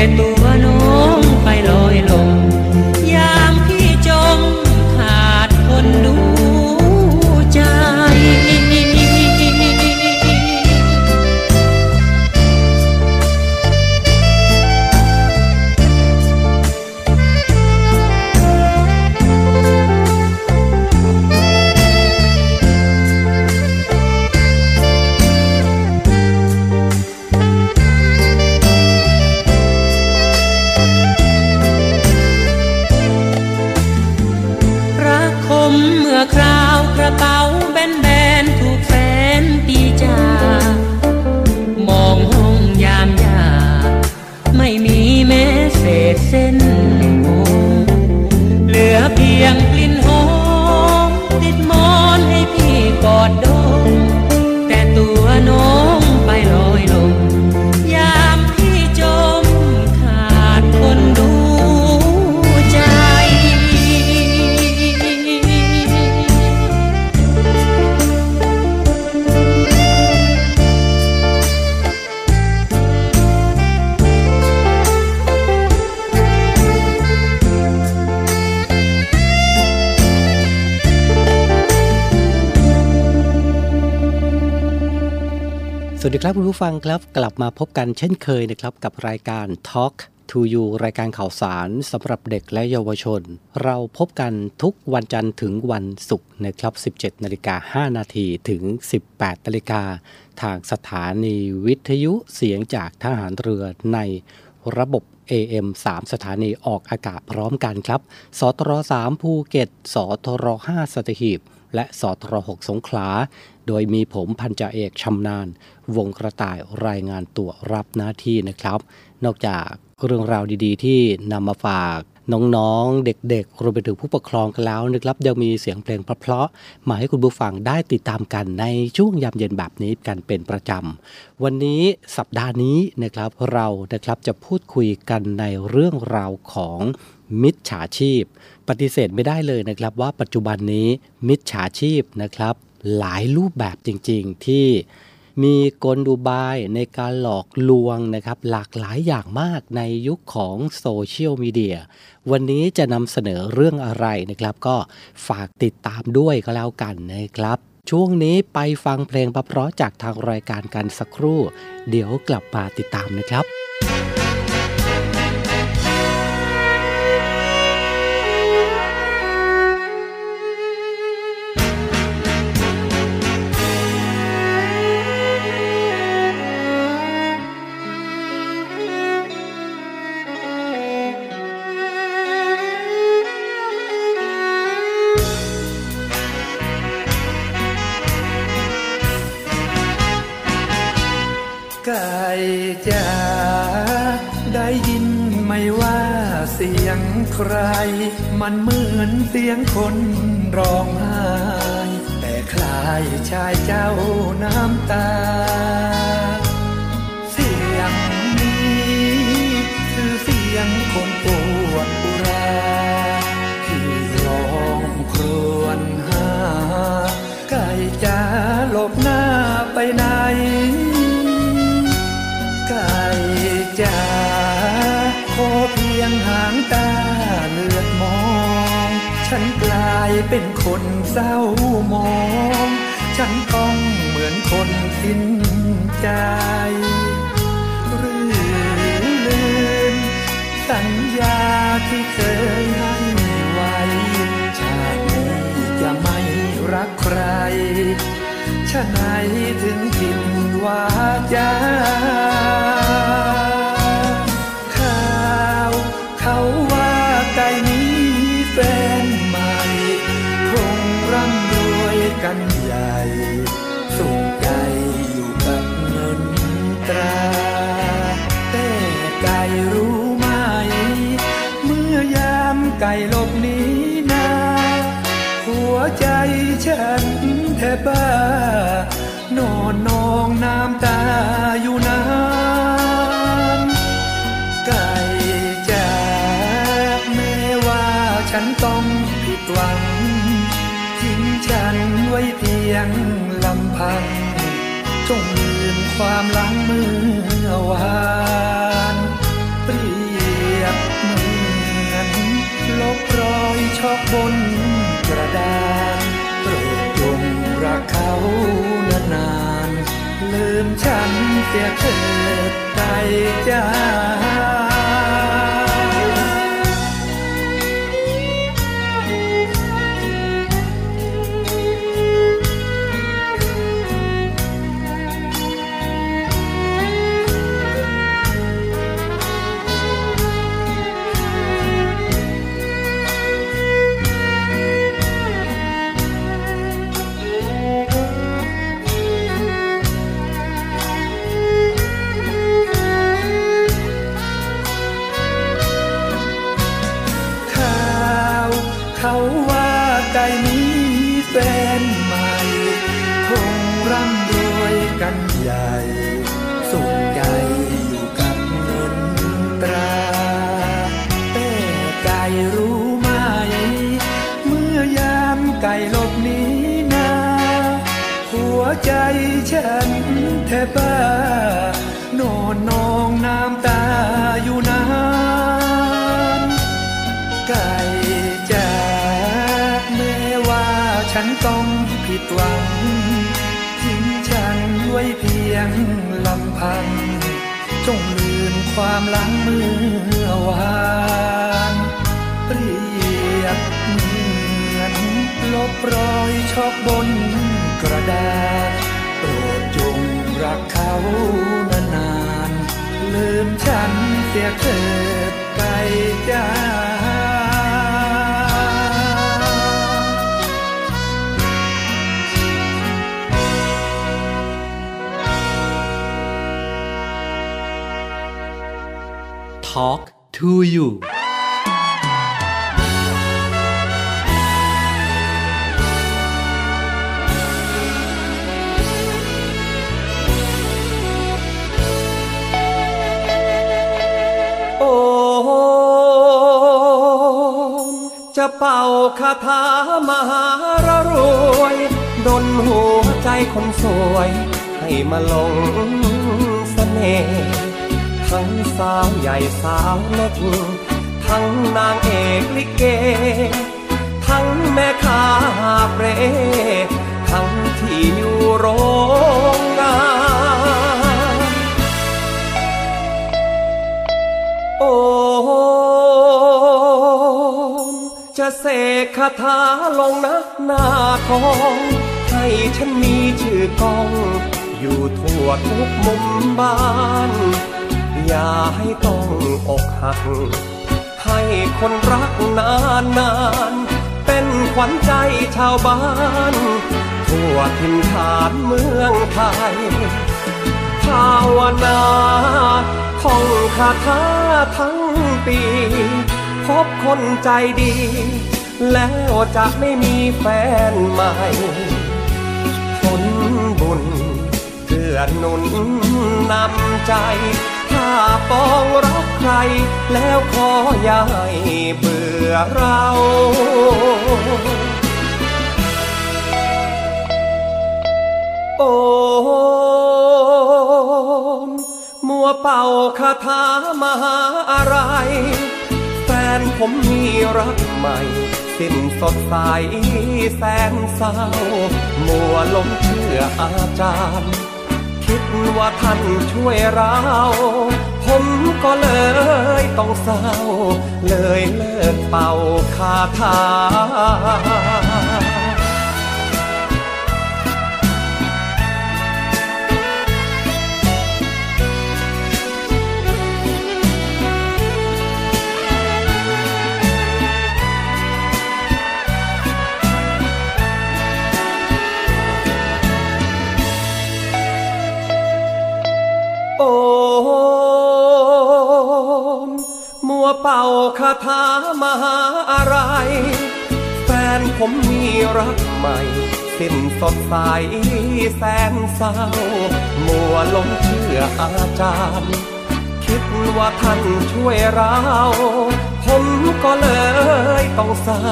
แต่ งครับกลับมาพบกันเช่นเคยนะครับกับรายการ Talk to You รายการข่าวสารสำหรับเด็กและเยาวชน เราพบกันทุกวันจันทร์ถึงวันศุกร์นะครับ 17นาฬิกา5นาทีถึง 18นาฬิกาทางสถานีวิทยุเสียงจากทหารเรือในระบบ AM 3 สถานีออกอากาศพร้อมกันครับ สทร3ภูเก็ต สทร5สัตหีบ และสทร6สงขลา โดยมีผมพันจ่าเอกชำนาญวงกระต่ายรายงานตัวรับหน้าที่นะครับ นอกจากเรื่องราวดีๆ ที่นำมาฝากน้องๆ เด็กๆ รวมไปถึงผู้ปกครองกันแล้วนะครับยังมีเสียงเพลงเพราะๆมาให้คุณผู้ฟังได้ติดตามกันในช่วงยามเย็นแบบนี้กันเป็นประจำ วันนี้สัปดาห์นี้นะครับเรานะครับจะพูดคุยกันในเรื่องราวของ มิจฉาชีพ ปฏิเสธไม่ได้เลยนะครับว่าปัจจุบันนี้มิจฉาชีพนะครับ หลายรูปแบบจริงๆที่มีกลอุบายในการหลอกลวงนะครับ หลากหลายอย่างมากในยุคของโซเชียลมีเดียวันนี้จะนำเสนอเรื่องอะไรนะครับ ก็ฝากติดตามด้วยก็แล้วกันนะครับ ช่วงนี้ไปฟังเพลงประเพราะจากทางรายการกันสักครู่ เดี๋ยวกลับมาติดตามนะครับ ใคร มันเหมือนเสียงคนร้องไห้แต่คลายชายเจ้าน้ำตา เสียงนี้คือเสียงคนปว เป็นคนเศร้ามอง ฉันต้องเหมือนคนสิ้นใจหรือลืมสัญญาที่เคยให้ไว้ชาตินี้จะไม่รักใครชะไหนถึงผิดวาจ น้ำตาอยู่นานไก่จากแม้ว่าฉันต้องผิดหวัง ทิ้งฉันไว้เพียงลำพัง จงลืมความหลังเมื่อวาน เสียเถิดใจจ้า ใหญ่สุขใจอยู่กับเงินตราแต่ไก่รู้ไหมเมื่อยามไก่หลบหนีนาหัวใจฉันแทบบ้าโนอนนองน้ำตาอยู่นานไก่จ๋าแม้ว่าฉันต้องผิดหวัง งลำพัง จงลืมความหลังเมื่อวานเปรียบเหมือนลบรอยชอกบนกระดาษ โปรดจงรักเขานานๆลืมฉันเสียเถิดไกลจ้า Talk to you โอ้จะเป่าคาถามหารรวยดนหัวใจคนสวย ให้มาลงเสน่ห์ ทั้งสาวใหญ่สาวเล็ก ทั้งนางเอกลิเก ทั้งแม่ค้าหาเปรทั้งที่อยู่โรงงาน โอ้จะเสกคาถาลงนะหน้าทองให้ฉันมีชื่อกองอยู่ทั่วทุกมุมบ้าน อย่าให้ต้องอกหัก ให้คนรักนานนานเป็นขวัญใจชาวบ้าน ทั่วถิ่นฐานเมืองไทย ภาวนาท่องคาถาทั้งปี พบคนใจดี แล้วจะไม่มีแฟนใหม่ผลบุญเกื้อหนุนนำใจ ปองรักใคร แล้วขออย่าให้เบื่อเราโอ้มมัวเป่าคาถามหาอะไร แฟนผมมีรักใหม่ สิ้นสดใสแสนเศร้า มัวลงเชื่ออาจารย์ คิดว่าท่านช่วยเรา ผมก็เลยต้องเศร้า เลยเลิกเป่าคาถา เป่าคาถามหาอะไร แฟนผมมีรักใหม่ สิ้นสดใสแสนเศร้า มัวหลงเชื่ออาจารย์ คิดว่าท่านช่วยเรา ผมก็เลยต้องเศร้า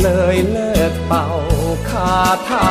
เลยเลิกเป่าคาถา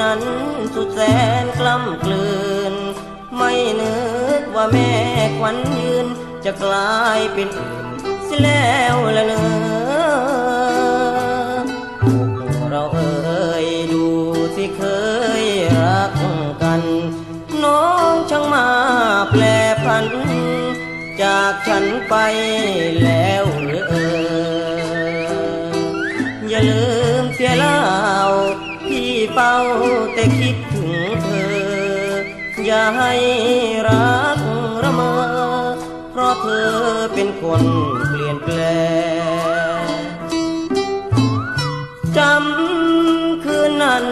นั้นสุดแสนกล้ำกลืน ไม่นึกว่าแม่ควันยืน จะกลายเป็นสิแล้วละเนออเราเอ่ยดูสิเคยรักกัน น้องช่างมาแปลพัน จากฉันไปแล้วหรือเอออย่าลืมเล่าพี่เฝ้าแต่คิดถึงเธอ อย่าให้รักระเมอเพราะเธอเป็นคนเปลี่ยนแปลงจำคืนนั้น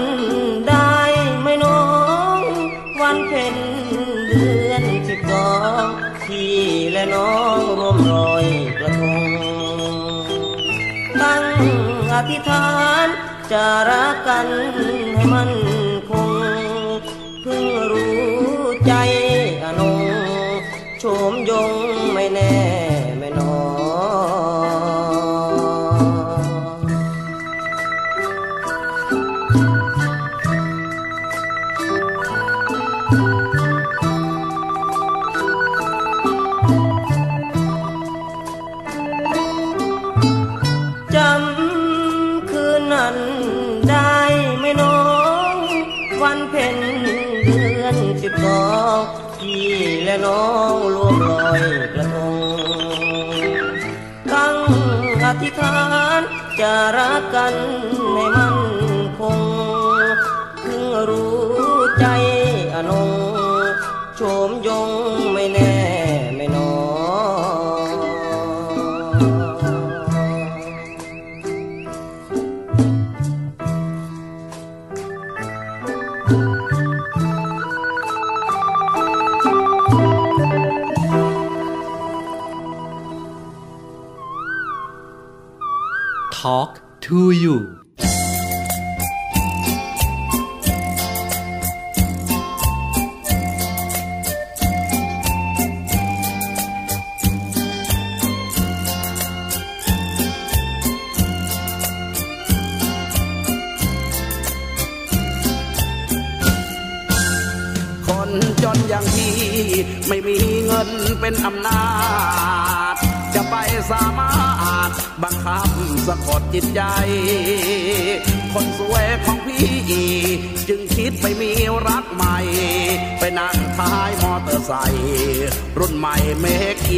ได้ไหมน้อง วันเพ็ญเดือนสิบสองพี่และน้องร่วมรอยกระทง ตั้งอธิษฐาน จะ องรวมรอยกระทงตั้งอธิษฐานจะรักกันให้มัน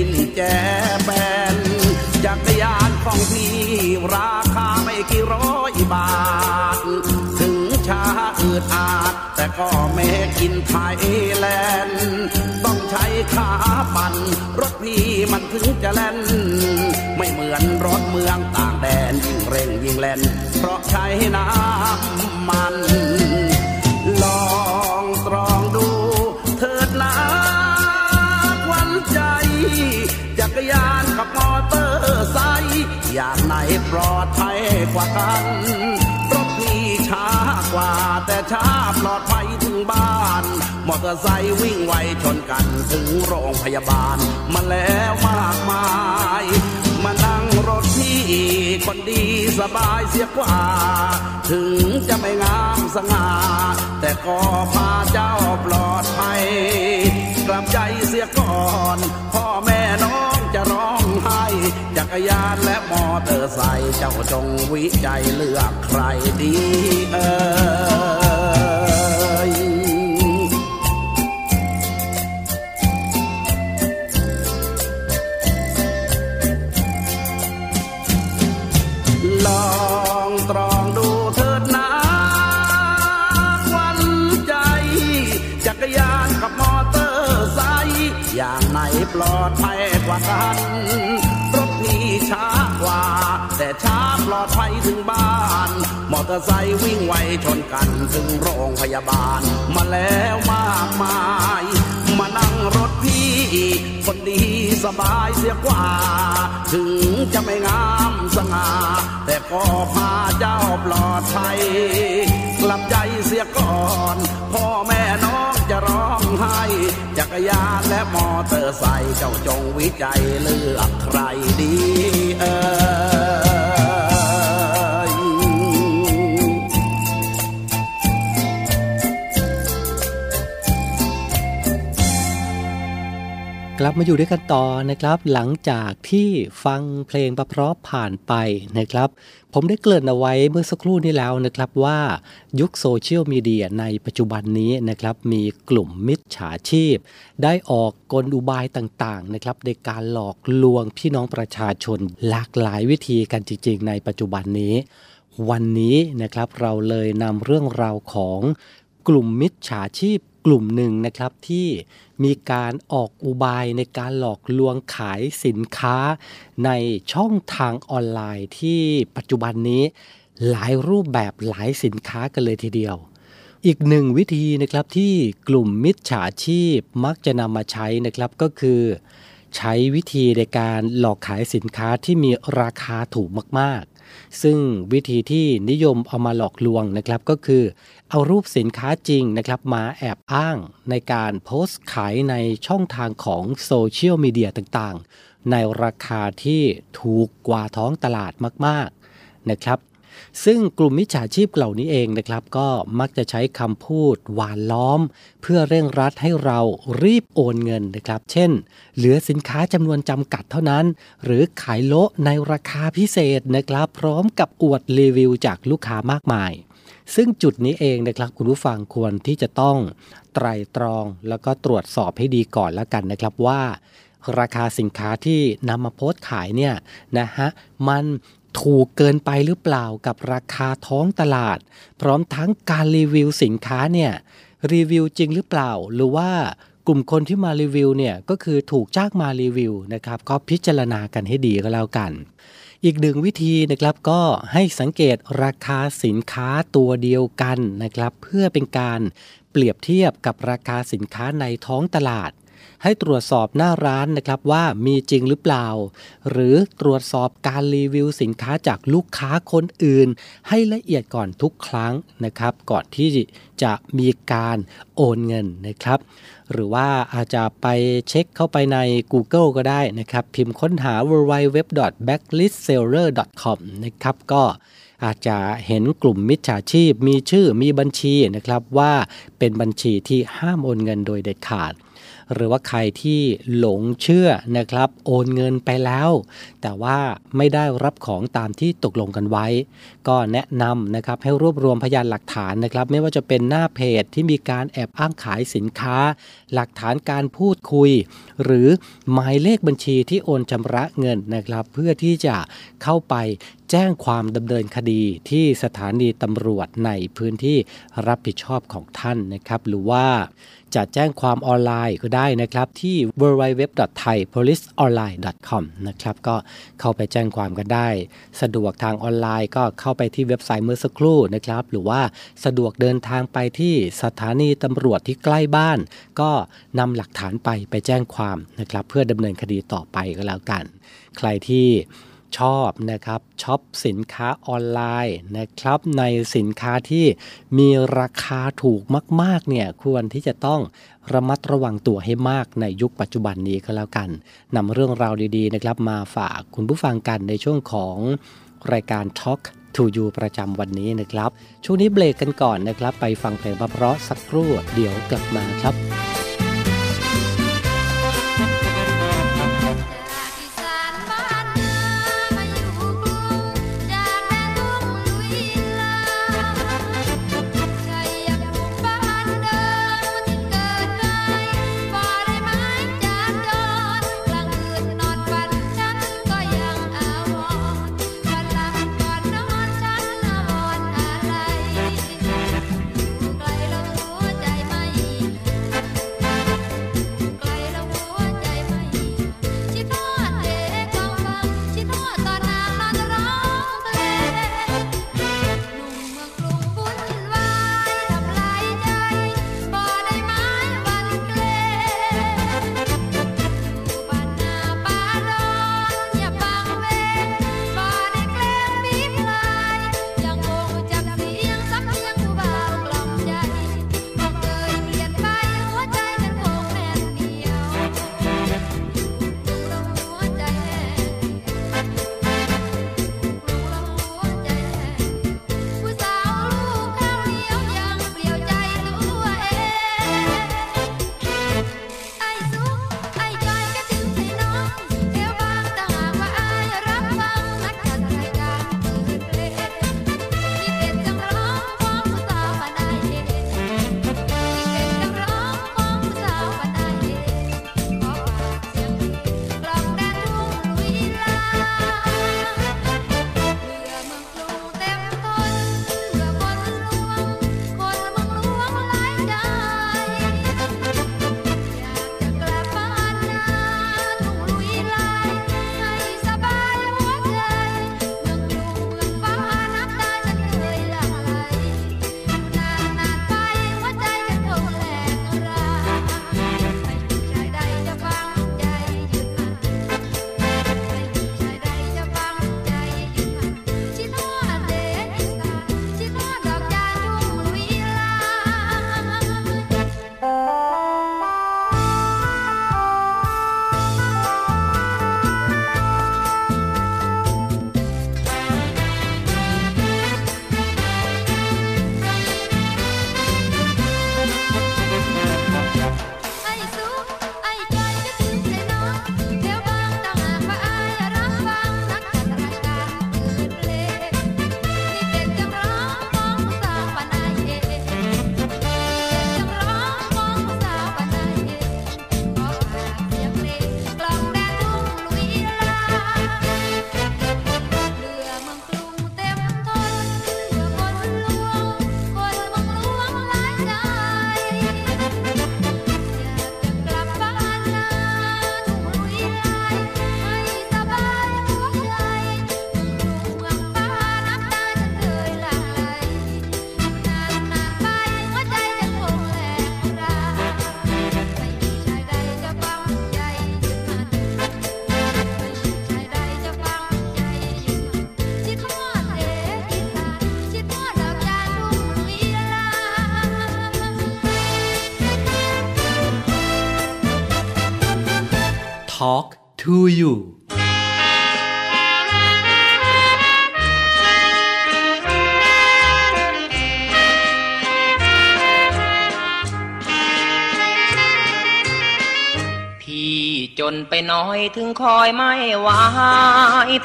นแจแปนจักรยานของพี่ราคาไม่กี่ร้อยบาท ถึงช้าอืดอาด แต่ก็ไม่กินไทยแลนด์ต้องใช้ขาปั่น รถพี่มันถึงจะแล่น ไม่เหมือนรถเมืองต่างแดนยิ่งเร่งยิ่งแล่น เพราะใช้น้ำมัน อย่างไหนปลอดภัยกว่ากันรถพี่ช้ากว่าแต่ช้าปลอดภัยถึงบ้านมอเตอร์ไซค์วิ่งไวชนกันถึงโรงพยาบาลมาแล้วมากมาย มานั่งรถพี่คนดีสบายเสียกว่า ถึงจะไม่งามสง่าแต่ก็พาเจ้าปลอดภัยกลับใจเสียก่อน พ่อแม่น้อง จะร้องไห้จักรยานและมอเตอร์ไซค์เจ้าจงวิจัยเลือกใครดีเออ เตอร์ไซค์วิ่งไวชนกันถึงโรงพยาบาล มาแล้วมากมาย มานั่งรถพี่ คนดีสบายเสียกว่า ถึงจะไม่งามสง่าแต่ก็พาเจ้าปลอดภัย กลับใจเสียก่อน พ่อแม่น้องจะร้องไห้ จักรยานและมอเตอร์ไซค์เจ้าจงวิจัยเลือกใครดีเออ ลับมาอยู่ด้วยกันต่อนะครับ หลังจากที่ฟังเพลงประเพราะผ่านไปนะครับ ผมได้เกริ่นเอาไว้เมื่อสักครู่นี้แล้วนะครับว่ายุคโซเชียลมีเดียในปัจจุบันนี้นะครับ มีกลุ่มมิจฉาชีพ ได้ออกกลอุบายต่างๆนะครับในการหลอกลวงพี่น้องประชาชนหลากหลายวิธีกันจริง ๆ ในปัจจุบันนี้ วันนี้นะครับเราเลยนำเรื่องราวของกลุ่มมิจฉาชีพ กลุ่มหนึ่งนะครับที่มีการออกอุบายในการหลอกลวงขายสินค้า ในช่องทางออนไลน์ที่ปัจจุบันนี้หลายรูปแบบหลายสินค้ากันเลยทีเดียว อีกหนึ่งวิธีนะครับที่กลุ่มมิจฉาชีพมักจะนำมาใช้นะครับก็คือ ใช้วิธีในการหลอกขายสินค้าที่มีราคาถูกมาก ซึ่งวิธีที่นิยมเอามาหลอกลวงนะครับก็คือเอารูปสินค้าจริงนะครับมาแอบอ้างในการโพสต์ขายในช่องทางของโซเชียลมีเดียต่างๆ ในราคาที่ถูกกว่าท้องตลาดมากๆนะครับ ซึ่งกลุ่มมิจฉาชีพเหล่านี้เองนะครับ ก็มักจะใช้คำพูดหวานล้อม เพื่อเร่งรัดให้เรารีบโอนเงินนะครับ เช่น เหลือสินค้าจำนวนจำกัดเท่านั้น หรือขายโละในราคาพิเศษนะครับ พร้อมกับอวดรีวิวจากลูกค้ามากมาย ซึ่งจุดนี้เองนะครับ คุณผู้ฟังควรที่จะต้องไตรตรองแล้วก็ตรวจสอบให้ดีก่อนแล้วกันนะครับว่าราคาสินค้าที่นำมาโพสต์ขายเนี่ยนะฮะมัน ถูกเกินไปหรือเปล่ากับราคาท้องตลาด พร้อมทั้งการรีวิวสินค้าเนี่ยรีวิวจริงหรือเปล่า หรือว่ากลุ่มคนที่มารีวิวเนี่ยก็คือถูกจ้างมารีวิวนะครับก็พิจารณากันให้ดีก็แล้วกัน อีกหนึ่งวิธีนะครับก็ให้สังเกตราคาสินค้าตัวเดียวกันนะครับ เพื่อเป็นการเปรียบเทียบกับราคาสินค้าในท้องตลาด ให้ตรวจสอบหน้าร้านนะครับว่ามีจริงหรือเปล่า หรือตรวจสอบการรีวิวสินค้าจากลูกค้าคนอื่น ให้ละเอียดก่อนทุกครั้งนะครับ ก่อนที่จะมีการโอนเงินนะครับ หรือว่าอาจจะไปเช็คเข้าไปใน Google ก็ได้นะครับ พิมพ์ค้นหา www.backlistseller.com นะครับก็อาจจะเห็นกลุ่มมิจฉาชีพมีชื่อมีบัญชีนะครับว่าเป็นบัญชีที่ห้ามโอนเงินโดยเด็ดขาด หรือว่าใครที่หลงเชื่อนะครับ โอนเงินไปแล้ว แต่ว่าไม่ได้รับของตามที่ตกลงกันไว้ ก็แนะนำนะครับให้รวบรวมพยานหลักฐานนะครับ ไม่ว่าจะเป็นหน้าเพจที่มีการแอบอ้างขายสินค้า หลักฐานการพูดคุย หรือหมายเลขบัญชีที่โอนชำระเงินนะครับ เพื่อที่จะเข้าไปแจ้งความดำเนินคดีที่สถานีตำรวจในพื้นที่รับผิดชอบของท่านนะครับ หรือว่าจะแจ้งความออนไลน์ก็ได้นะครับ ที่ www.thaipoliceonline.com นะครับก็เข้าไปแจ้งความกันได้ สะดวกทางออนไลน์ก็เข้าไปที่เว็บไซต์เมื่อสักครู่นะครับ หรือว่าสะดวกเดินทางไปที่สถานีตำรวจที่ใกล้บ้าน ก็นำหลักฐานไปไปแจ้งความนะครับเพื่อดำเนินคดีต่อไปก็แล้วกัน ใครที่ชอบนะครับช็อปสินค้าออนไลน์นะครับในสินค้าที่มีราคาถูกมากๆเนี่ยควรที่จะต้องระมัดระวังตัวให้มากในยุคปัจจุบันนี้ก็แล้วกันนำเรื่องราวดีๆนะครับมาฝากคุณผู้ฟังกันในช่วงของรายการ Talk to You ประจำวันนี้นะครับ ช่วงนี้เบรกกันก่อนนะครับ ไปฟังเพลงเพราะสักครู่เดี๋ยวกลับมาครับ to You พี่จนไปน้อยถึงคอยไม่ไหว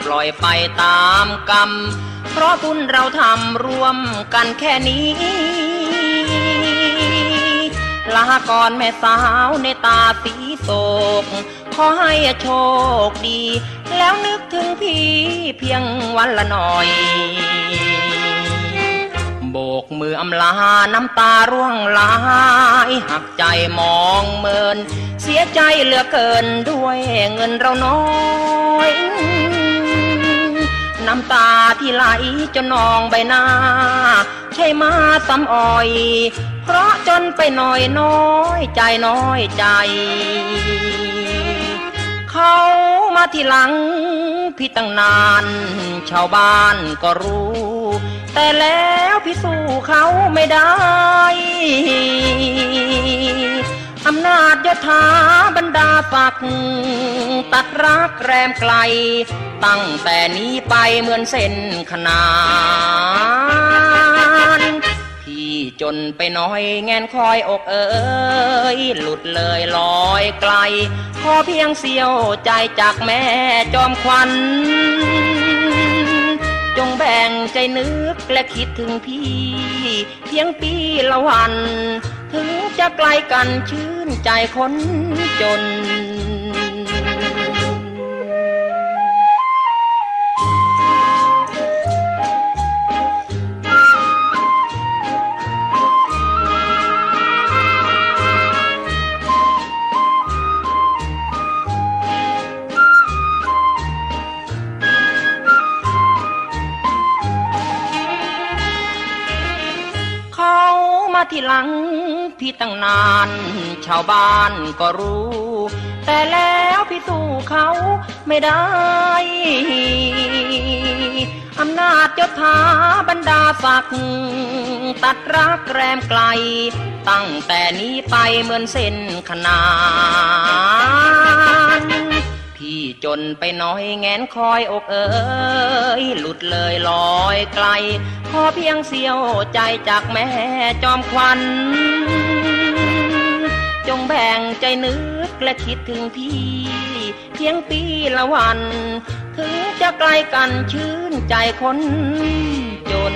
ปล่อยไปตามกรรม เพราะบุญเราทำร่วมกันแค่นี้ลาก่อนแม่สาวในตาสีโศก ขอให้โชคดี แล้วนึกถึงพี่เพียงวันละหน่อย โบกมืออำลา น้ำตาร่วงไหลหักใจมองเมิน เสียใจเหลือเกินด้วยเงินเราน้อยน้ำตาที่ไหลจนนองใบหน้า ใช่มาซ้ำอ่อย เพราะจนไปหน่อยน้อยใจน้อยใจ เขามาทีหลัง พี่ตั้งนาน ชาวบ้านก็รู้ แต่แล้วพี่สู้เขาไม่ได้ อำนาจยศถาบรรดาฝัก ตัดรักแรมไกล ตั้งแต่นี้ไปเหมือนเส้นขนาน จนไปน้อยแงนคอยอกเอ๋ยหลุดเลยลอยไกล ขอเพียงเสียวใจจากแม่จอมควัน จงแบ่งใจนึกและคิดถึงพี่ เพียงปีละวัน ถึงจะไกลกันชื่นใจคนจน ทีหลังพี่ตั้งนาน ชาวบ้านก็รู้ แต่แล้วพี่สู้เขาไม่ได้ อำนาจเจ้าทาบรรดาศักดิ์ตัดรักแรมไกล ตั้งแต่นี้ไปเหมือนเส้นขนาน พี่จนไปน้อยแงนคอยอกเอ๋ยหลุดเลยลอยไกล ขอเพียงเสียวใจจากแม่จอมควัน จงแบ่งใจนึกและคิดถึงพี่ เพียงปีละวัน ถึงจะไกลกันชื่นใจคนจน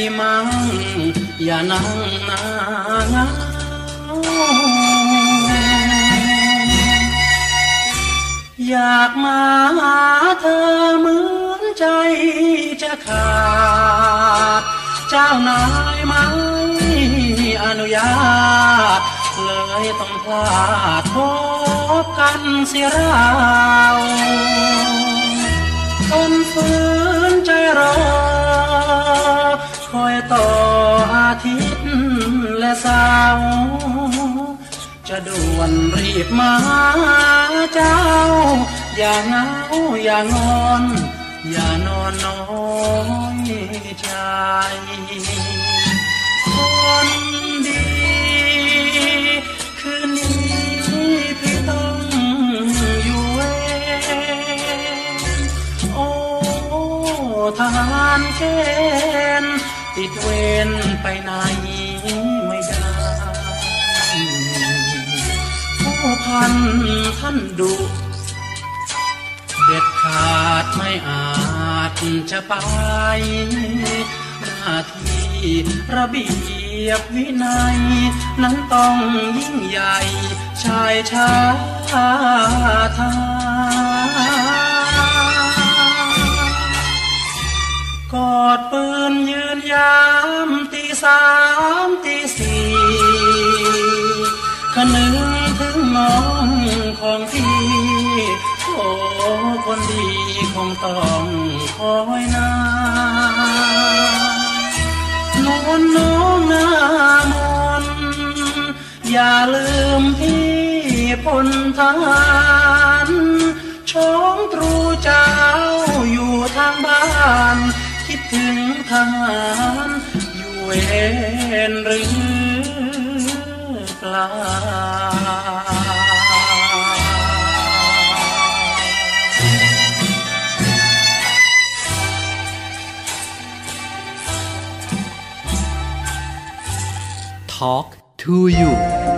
พี่มังอย่านั่งนางาอยากมาหาเธอเหมือนใจจะขาด เจ้านายไม่อนุญาต เลยต้องพลาดพบกันเสียราวทนฝืนใจรอ คอยต่ออาทิตย์และเสาร์จะด่วนรีบมาเจ้า อย่าเงาอย่างอน อย่านอนน้อยใจคนดี คืนนี้พี่ต้องอยู่เวนโอ้ทหารเกณฑ์ ติดเวรไปไหนไม่ได้ผู้พันท่านดุเด็ดขาดไม่อาจจะไป หน้าที่ระเบียบวินัย นั้นต้องยิ่งใหญ่ ชายชาทา กอดปืนยืนยามตีสามตีสี่คนึงถึงน้องของพี่โอ้คนดีคงต้องคอยนานนวลน้องนามนต์อย่าลืมพี่พลทหารช้องตรูเจ้าอยู่ทางบ้าน ถึงทหารอยู่เวรหรือเปล่า Talk to you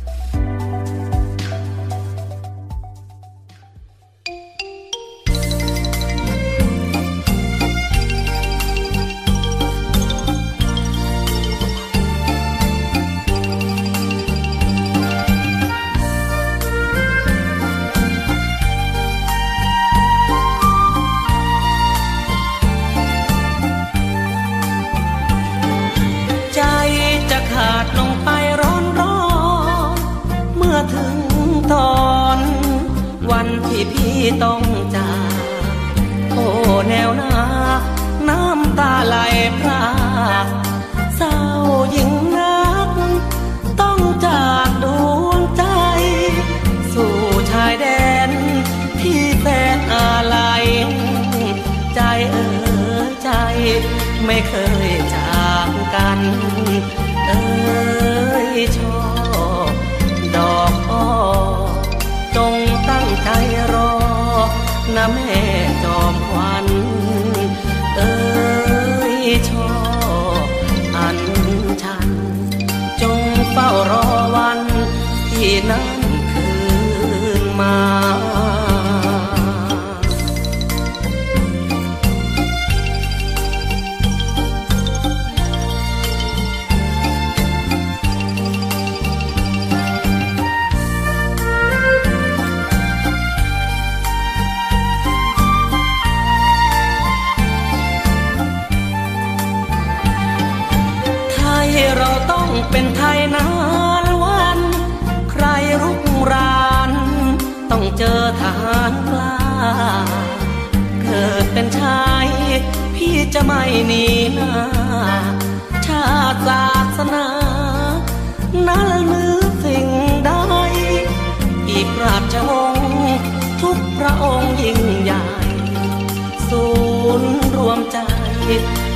ศูนรวมใจ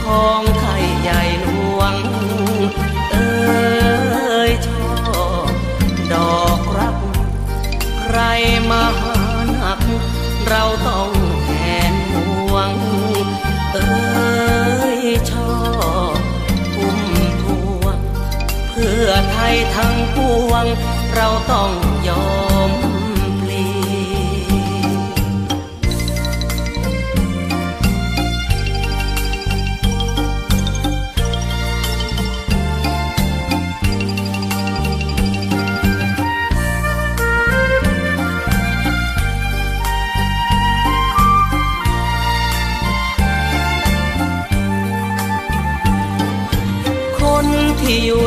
ของไทยใหญ่หลวง เอ้ยชอบดอกรัก ใครมาหาหนัก เราต้องแหนห่วง เอ้ยชอบพุ่มพวง เพื่อไทยทั้งปวง เราต้องยอม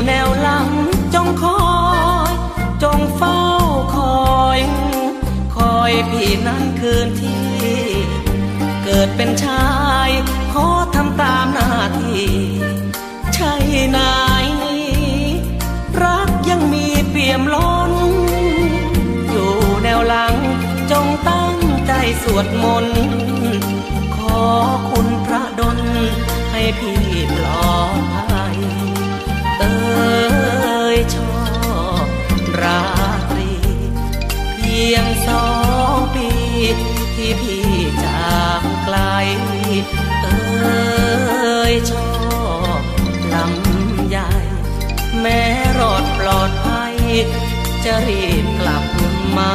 แนวหลังจงคอย จงเฝ้าคอย คอยพี่นั้นคืนที่ เกิดเป็นชาย ขอทำตามหน้าที่ ใช่นายรักยังมีเปี่ยมล้น อยู่แนวหลังจงตั้งใจสวดมนต์ขอคุณพระดลให้พี่ปลอดภัย สองปี ที่พี่จากไกล เอ้ยชอบลำใหญ่ แม้รอดปลอดภัย จะรีบกลับมา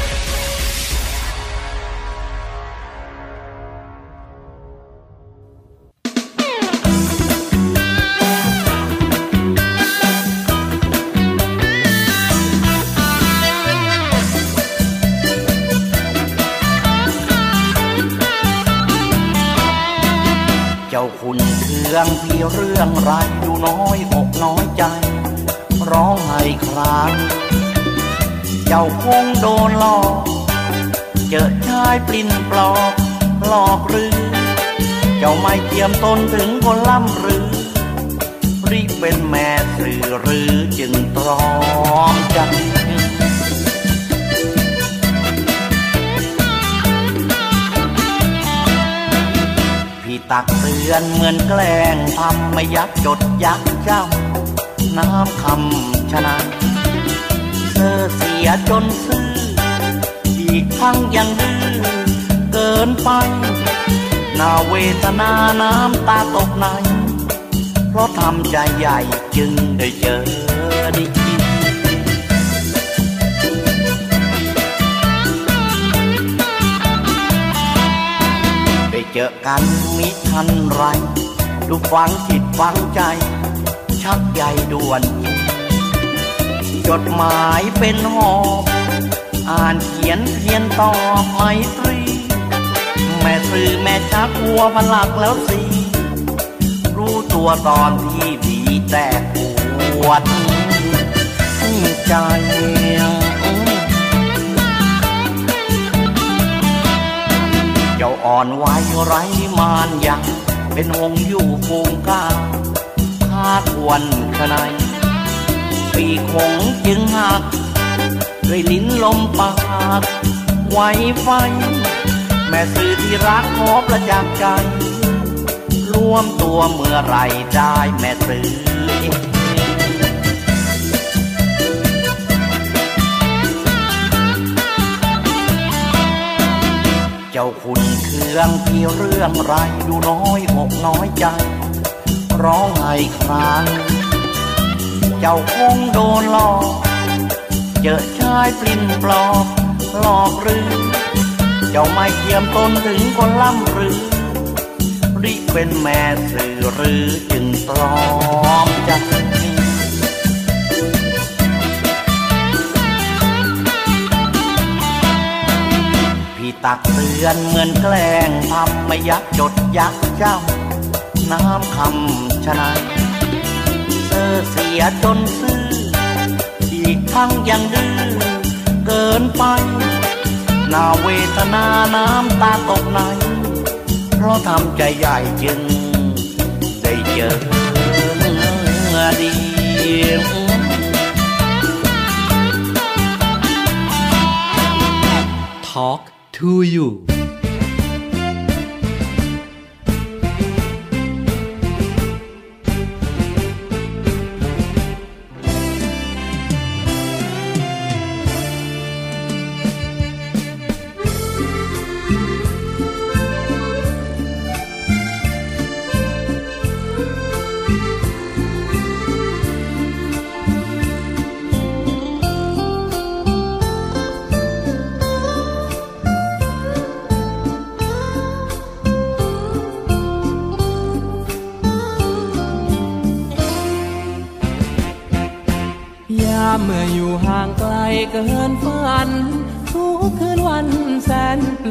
รื่องพี่เรื่องไรดูน้อยอกน้อยใจ ร้องไห้ครางเจ้าคงโดนหลอกเจอชายปลิ้นปลอกหลอกหรือ เจ้าไม่เทียมตนถึงคนล่ำหรือรีบเป็นแม่สื่อหรือจึงตรอมใจพี่ตัก เตือนเหมือนแกล้งทำไม่ยักจดยักจำน้ำคำชนะเธอเสียจนซื่ออีกทั้งยังดื้อเกินไปนาเวทนาน้ำตาตกใน เพราะทำใจใหญ่จึงได้เจอดี เจอกันมิทันไรดูฟังจิตฟังใจ ชักใยด่วน จดหมายเป็นหอบอ่านเขียนเพียนตอบไมตรี แม่สื่อแม่ชักหัวพลักแล้วสิ รู้ตัวตอนที่ดีแต่ปวดใจ จ้าอ่อนไหวไร้มานยังเป็นวงค์อยู่ฟูงก้าคาดวันขนายปีกหงจึงหักด้วยลิ้นลมปากไหวไฟ แม่สื่อที่รักขอประจักษ์ใจรวมตัวเมื่อไรได้แม่สื่อ จ้าคุณเครื่องที่เรื่องไรดูน้อยอกน้อยใจ ร้องไห้ครางเจ้าคงโดนหลอก เจอชายปลิ้นปลอกหลอกหรือ เจ้าไม่เทียมตนถึงคนล่ำหรือรีบเป็นแม่สื่อหรือจึงตรอมใจ ตักเตือนเหมือนแกล้งทำไม่ยักจดยักจำน้ำคำชนะเธอเสียจนซื่ออีกทั้งยังดื้อเกินไปนาเวทนาน้ำตาตกใน เพราะทำใจใหญ่จึง ได้เจอดี Talk to you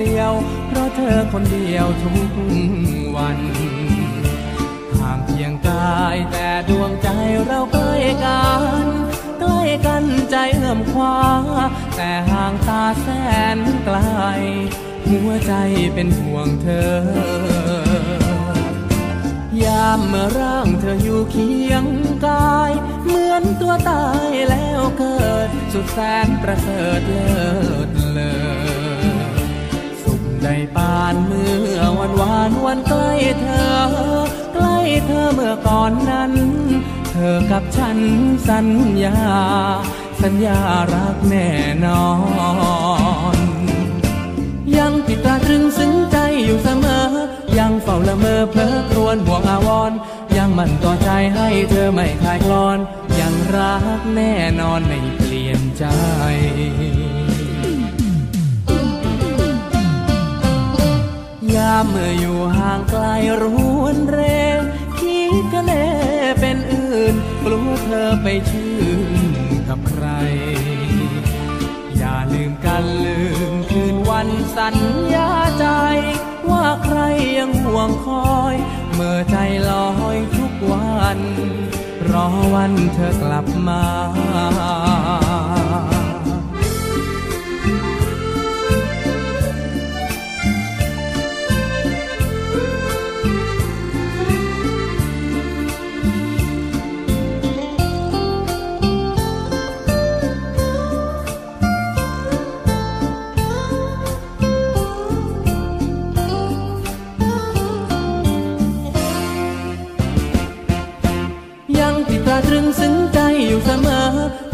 เปลี่ยว เพราะเธอคนเดียวทุกวันห่างเพียงกายแต่ดวงใจเราใกล้กันใกล้กันใจเอื้อมคว้า แต่ห่างตาแสนไกล หัวใจเป็นห่วงเธอยามเมื่อร่างเธออยู่เคียงกาย เหมือนตัวตายแล้วเกิด สุดแสนประเสริฐเลิศเลอสุขได้ ปานเมื่อวันวานวันใกล้เธอ ใกล้เธอเมื่อก่อนนั้น เธอกับฉันสัญญา สัญญารักแน่นอน ยังติดตราตรึงซึ้งใจอยู่เสมอ ยังเฝ้าละเมอเพลอครวญห่วงอาวรณ์ยังมันต่อใจให้เธอไม่คลายคลอน ยังรักแน่นอนไม่เปลี่ยนใจ ยามเมื่ออยู่ห่างไกลรวนเรคิดกันแน่เป็นอื่น กลัวเธอไปชื่นกับใคร อย่าลืมกันลืมคืนวันสัญญาใจ ว่าใครยังห่วงคอย เมื่อใจลอยทุกวัน รอวันเธอกลับมา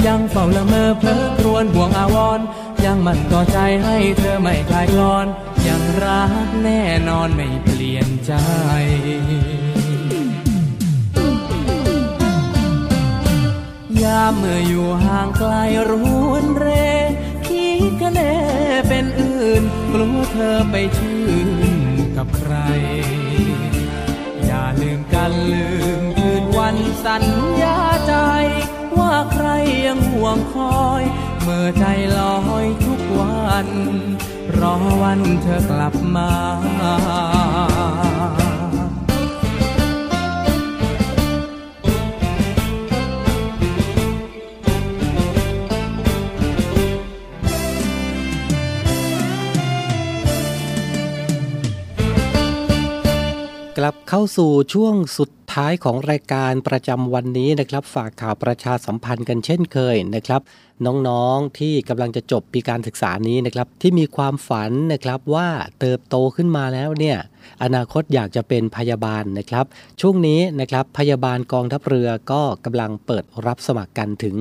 ยังเฝ้าละเมอเพลอครวญห่วงอาวรยังมันต่อใจให้เธอไม่คลายคลอน ยังรักแน่นอนไม่เปลี่ยนใจยามเมื่ออยู่ห่างไกลรวนเรคิดกันแน่เป็นอื่นกลัวเธอไปชื่นกับใคร อย่าลืมกันลืมคืนวันสัญญาใจ ว่าใครยังห่วงคอย เมื่อใจลอยทุกวัน รอวันเธอกลับมา กลับเข้าสู่ช่วงสุดท้ายของรายการประจำวันนี้นะครับ ฝากข่าวประชาสัมพันธ์กันเช่นเคยนะครับ น้องๆที่กำลังจะจบปีการศึกษานี้นะครับ ที่มีความฝันนะครับว่าเติบโตขึ้นมาแล้วเนี่ย อนาคตอยากจะเป็นพยาบาลนะครับ ช่วงนี้นะครับพยาบาลกองทัพเรือก็กำลังเปิดรับสมัครกันถึง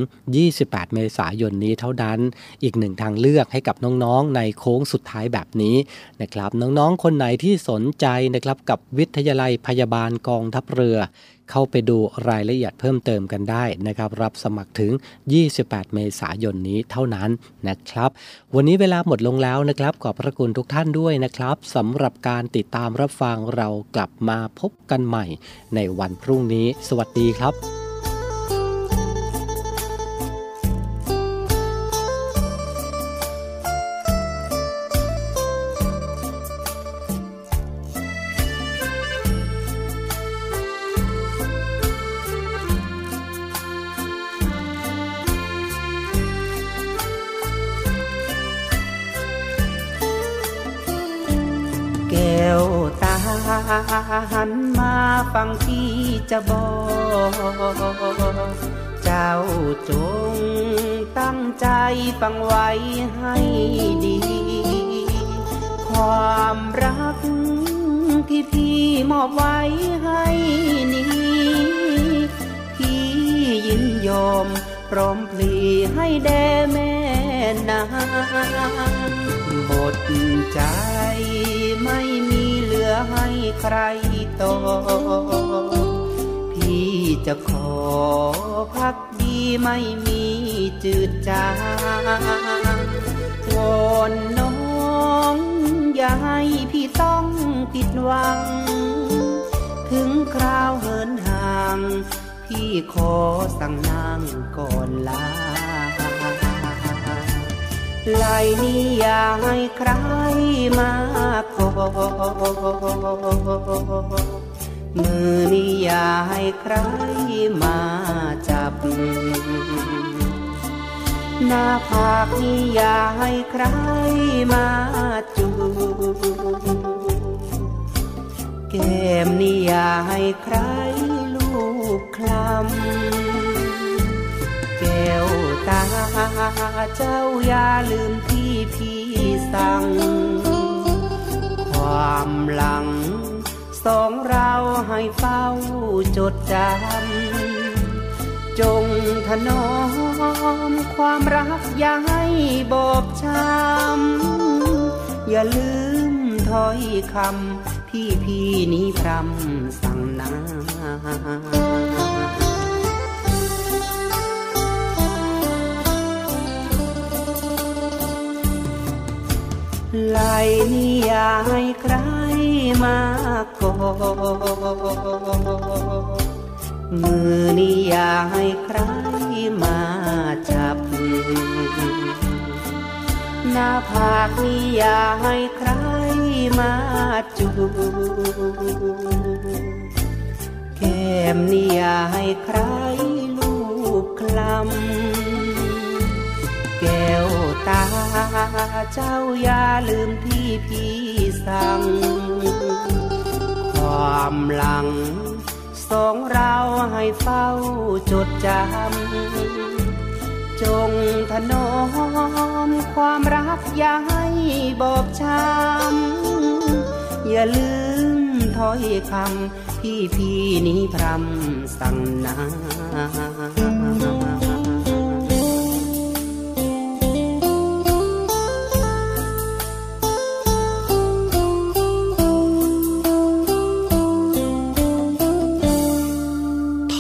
28 เมษายนนี้เท่านั้น อีกหนึ่งทางเลือกให้กับน้องๆ ในโค้งสุดท้ายแบบนี้นะครับ น้องๆ คนไหนที่สนใจนะครับกับวิทยาลัยพยาบาลกองทัพเรือ เข้าไปดูรายละเอียดเพิ่มเติมกันได้นะครับ รับสมัครถึง 28 เมษายนนี้เท่านั้นนะครับ วันนี้เวลาหมดลงแล้วนะครับ ขอบพระคุณทุกท่านด้วยนะครับสำหรับการติดตามรับฟังเรากลับมาพบกันใหม่ในวันพรุ่งนี้ สวัสดีครับ นมาฟังที่จะบอก เจ้าจงตั้งใจฟังไว้ให้ดี ความรักที่พี่มอบไว้ให้นี้ พี่ยินยอมพร้อมพลีให้แด่แม่นางหมดใจไม่มี ให้ใครต่อ พี่จะขอพักดีไม่มีจืดจางวอนน้องอย่าให้พี่ต้องผิดหวัง ถึงคราวเหินห่าง พี่ขอสั่งนางก่อนลา ไลายนี้อย่าให้ใครมาขอมือนี้อย่าให้ใครมาจับ หน้าผากนี้อย่าให้ใครมาจูแก้มนี่อย่าให้ใครลูกคลำแก้ว ตา เจ้าอย่าลืมที่พี่สั่ง ความหลัง สองเราให้เฝ้าจดจำ จงถนอมความรักอย่าให้บอบช้ำ อย่าลืมถ้อยคำพี่พี่นี้พรำสั่งนา ไหลนี่อย่าให้ใครมากอมือนี่อย่าให้ใครมาจับ หน้าผากนี่อย่าให้ใครมาจูแก้มนี่อย่าให้ใครลูกคลำ แก้วตา เจ้าอย่าลืมที่พี่สั่ง ความหลัง สองเราให้เฝ้าจดจำ จงถนอมความรักอย่าให้บอบช้ำ อย่าลืมถ้อยคำพี่พี่นี้พรำสั่งนา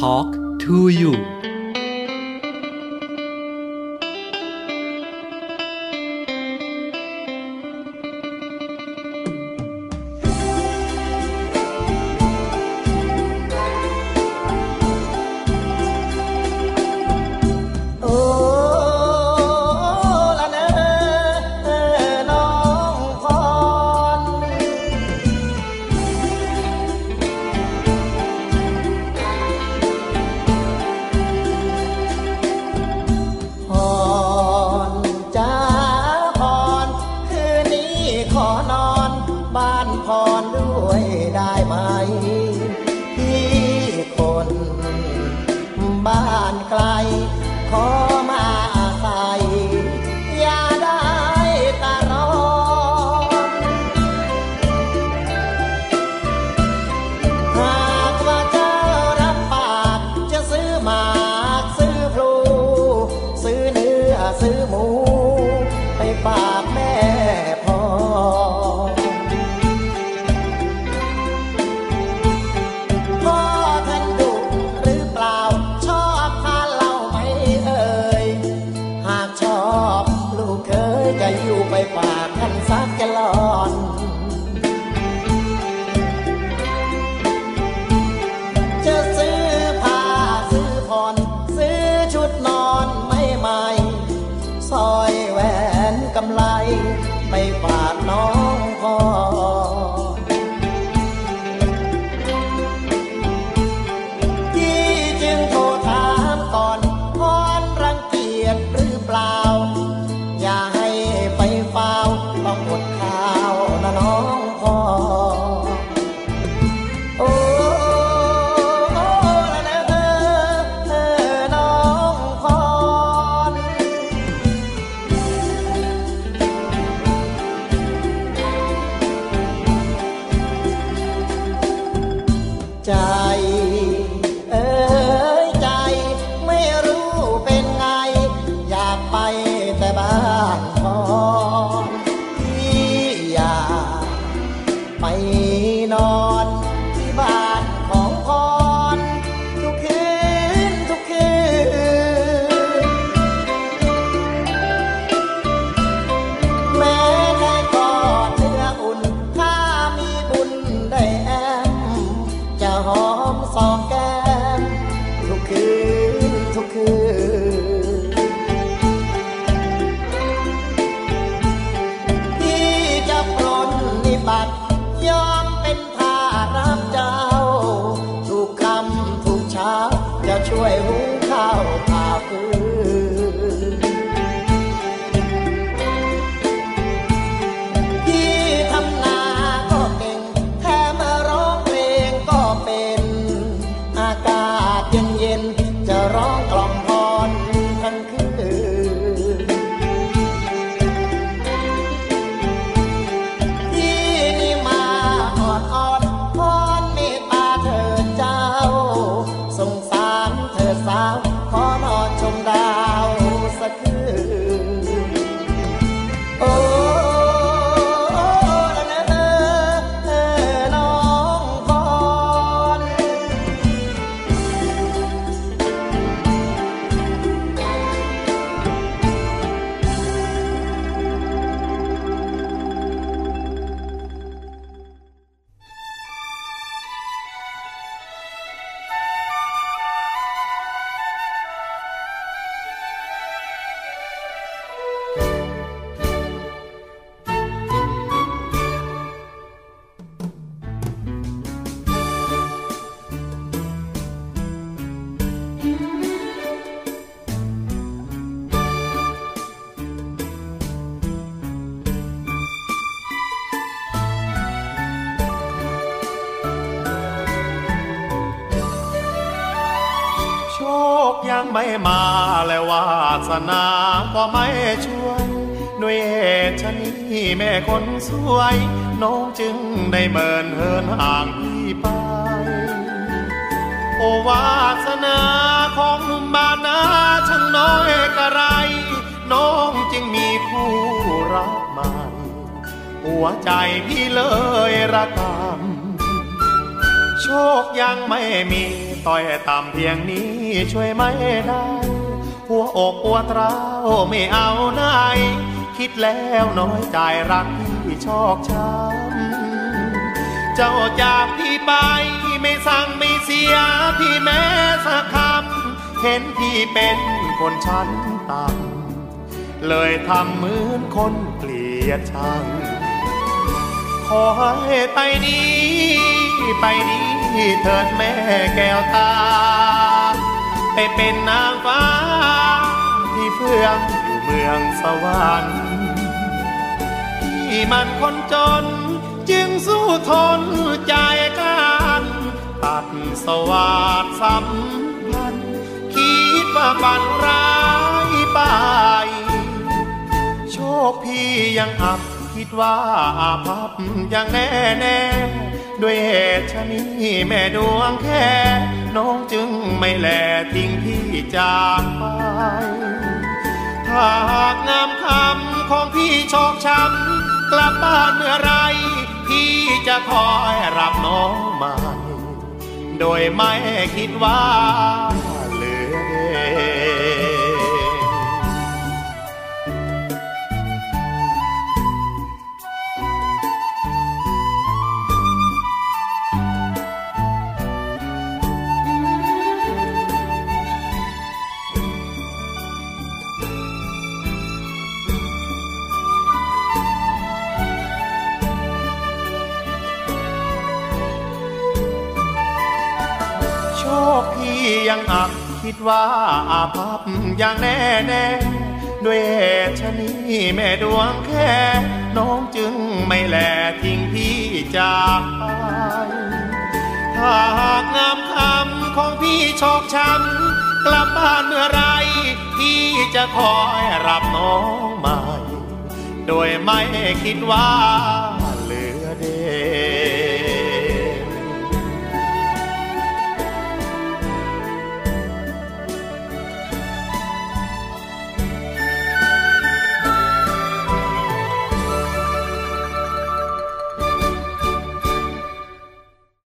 Talk to you สาว ขอนอนชมดาว สวย น้องจึงได้เมินเหินห่างพี่ไป โอวาสนาของหนุ่มบานนาช่างน้อยกระไร น้องจึงมีคู่รักใหม่ หัวใจพี่เลยระกำโชคยังไม่มีต่อยต่ำเพียงนี้ช่วยไม่ได้หัวอกหัวเท้าไม่เอาไหนคิดแล้วน้อยใจรักพี่ ชอกช้ำเจ้าจากพี่ไปไม่สั่งไม่เสียพี่แม้สักคำเห็นพี่เป็นคนชั้นต่ำเลยทำเหมือนคนเกลียดชัง ขอให้ไปนี้ไปนี้เถิดแม่แก้วตา ไปเป็นนางฟ้าที่เพื่องอยู่เมืองสวรรค์ มันคนจน จึงสู้ทนใจกันตัดสวัสดสัมพันธ์คิดว่าฝันร้ายไป โชคพี่ยังอับคิดว่าอาภัพย่างแน่แน่ด้วยเหตุชะนี้แม่ดวงแค่ น้องจึงไม่แลทิ้งพี่จากไปถ้าหากงามคำของพี่ชอกช้ำ กลับบ้านเมื่อไร พี่จะคอยรับน้องมา โดยไม่คิดว่า ยังอับคิดว่าอาภัพอย่างแน่แน่ด้วยชะนี้แม่ดวงแค่ น้องจึงไม่แลทิ้งพี่จากไปถ้าหากงามคำของพี่ชอกช้ำกลับบ้านเมื่อไร พี่จะคอยรับน้องใหม่ โดยไม่คิดว่า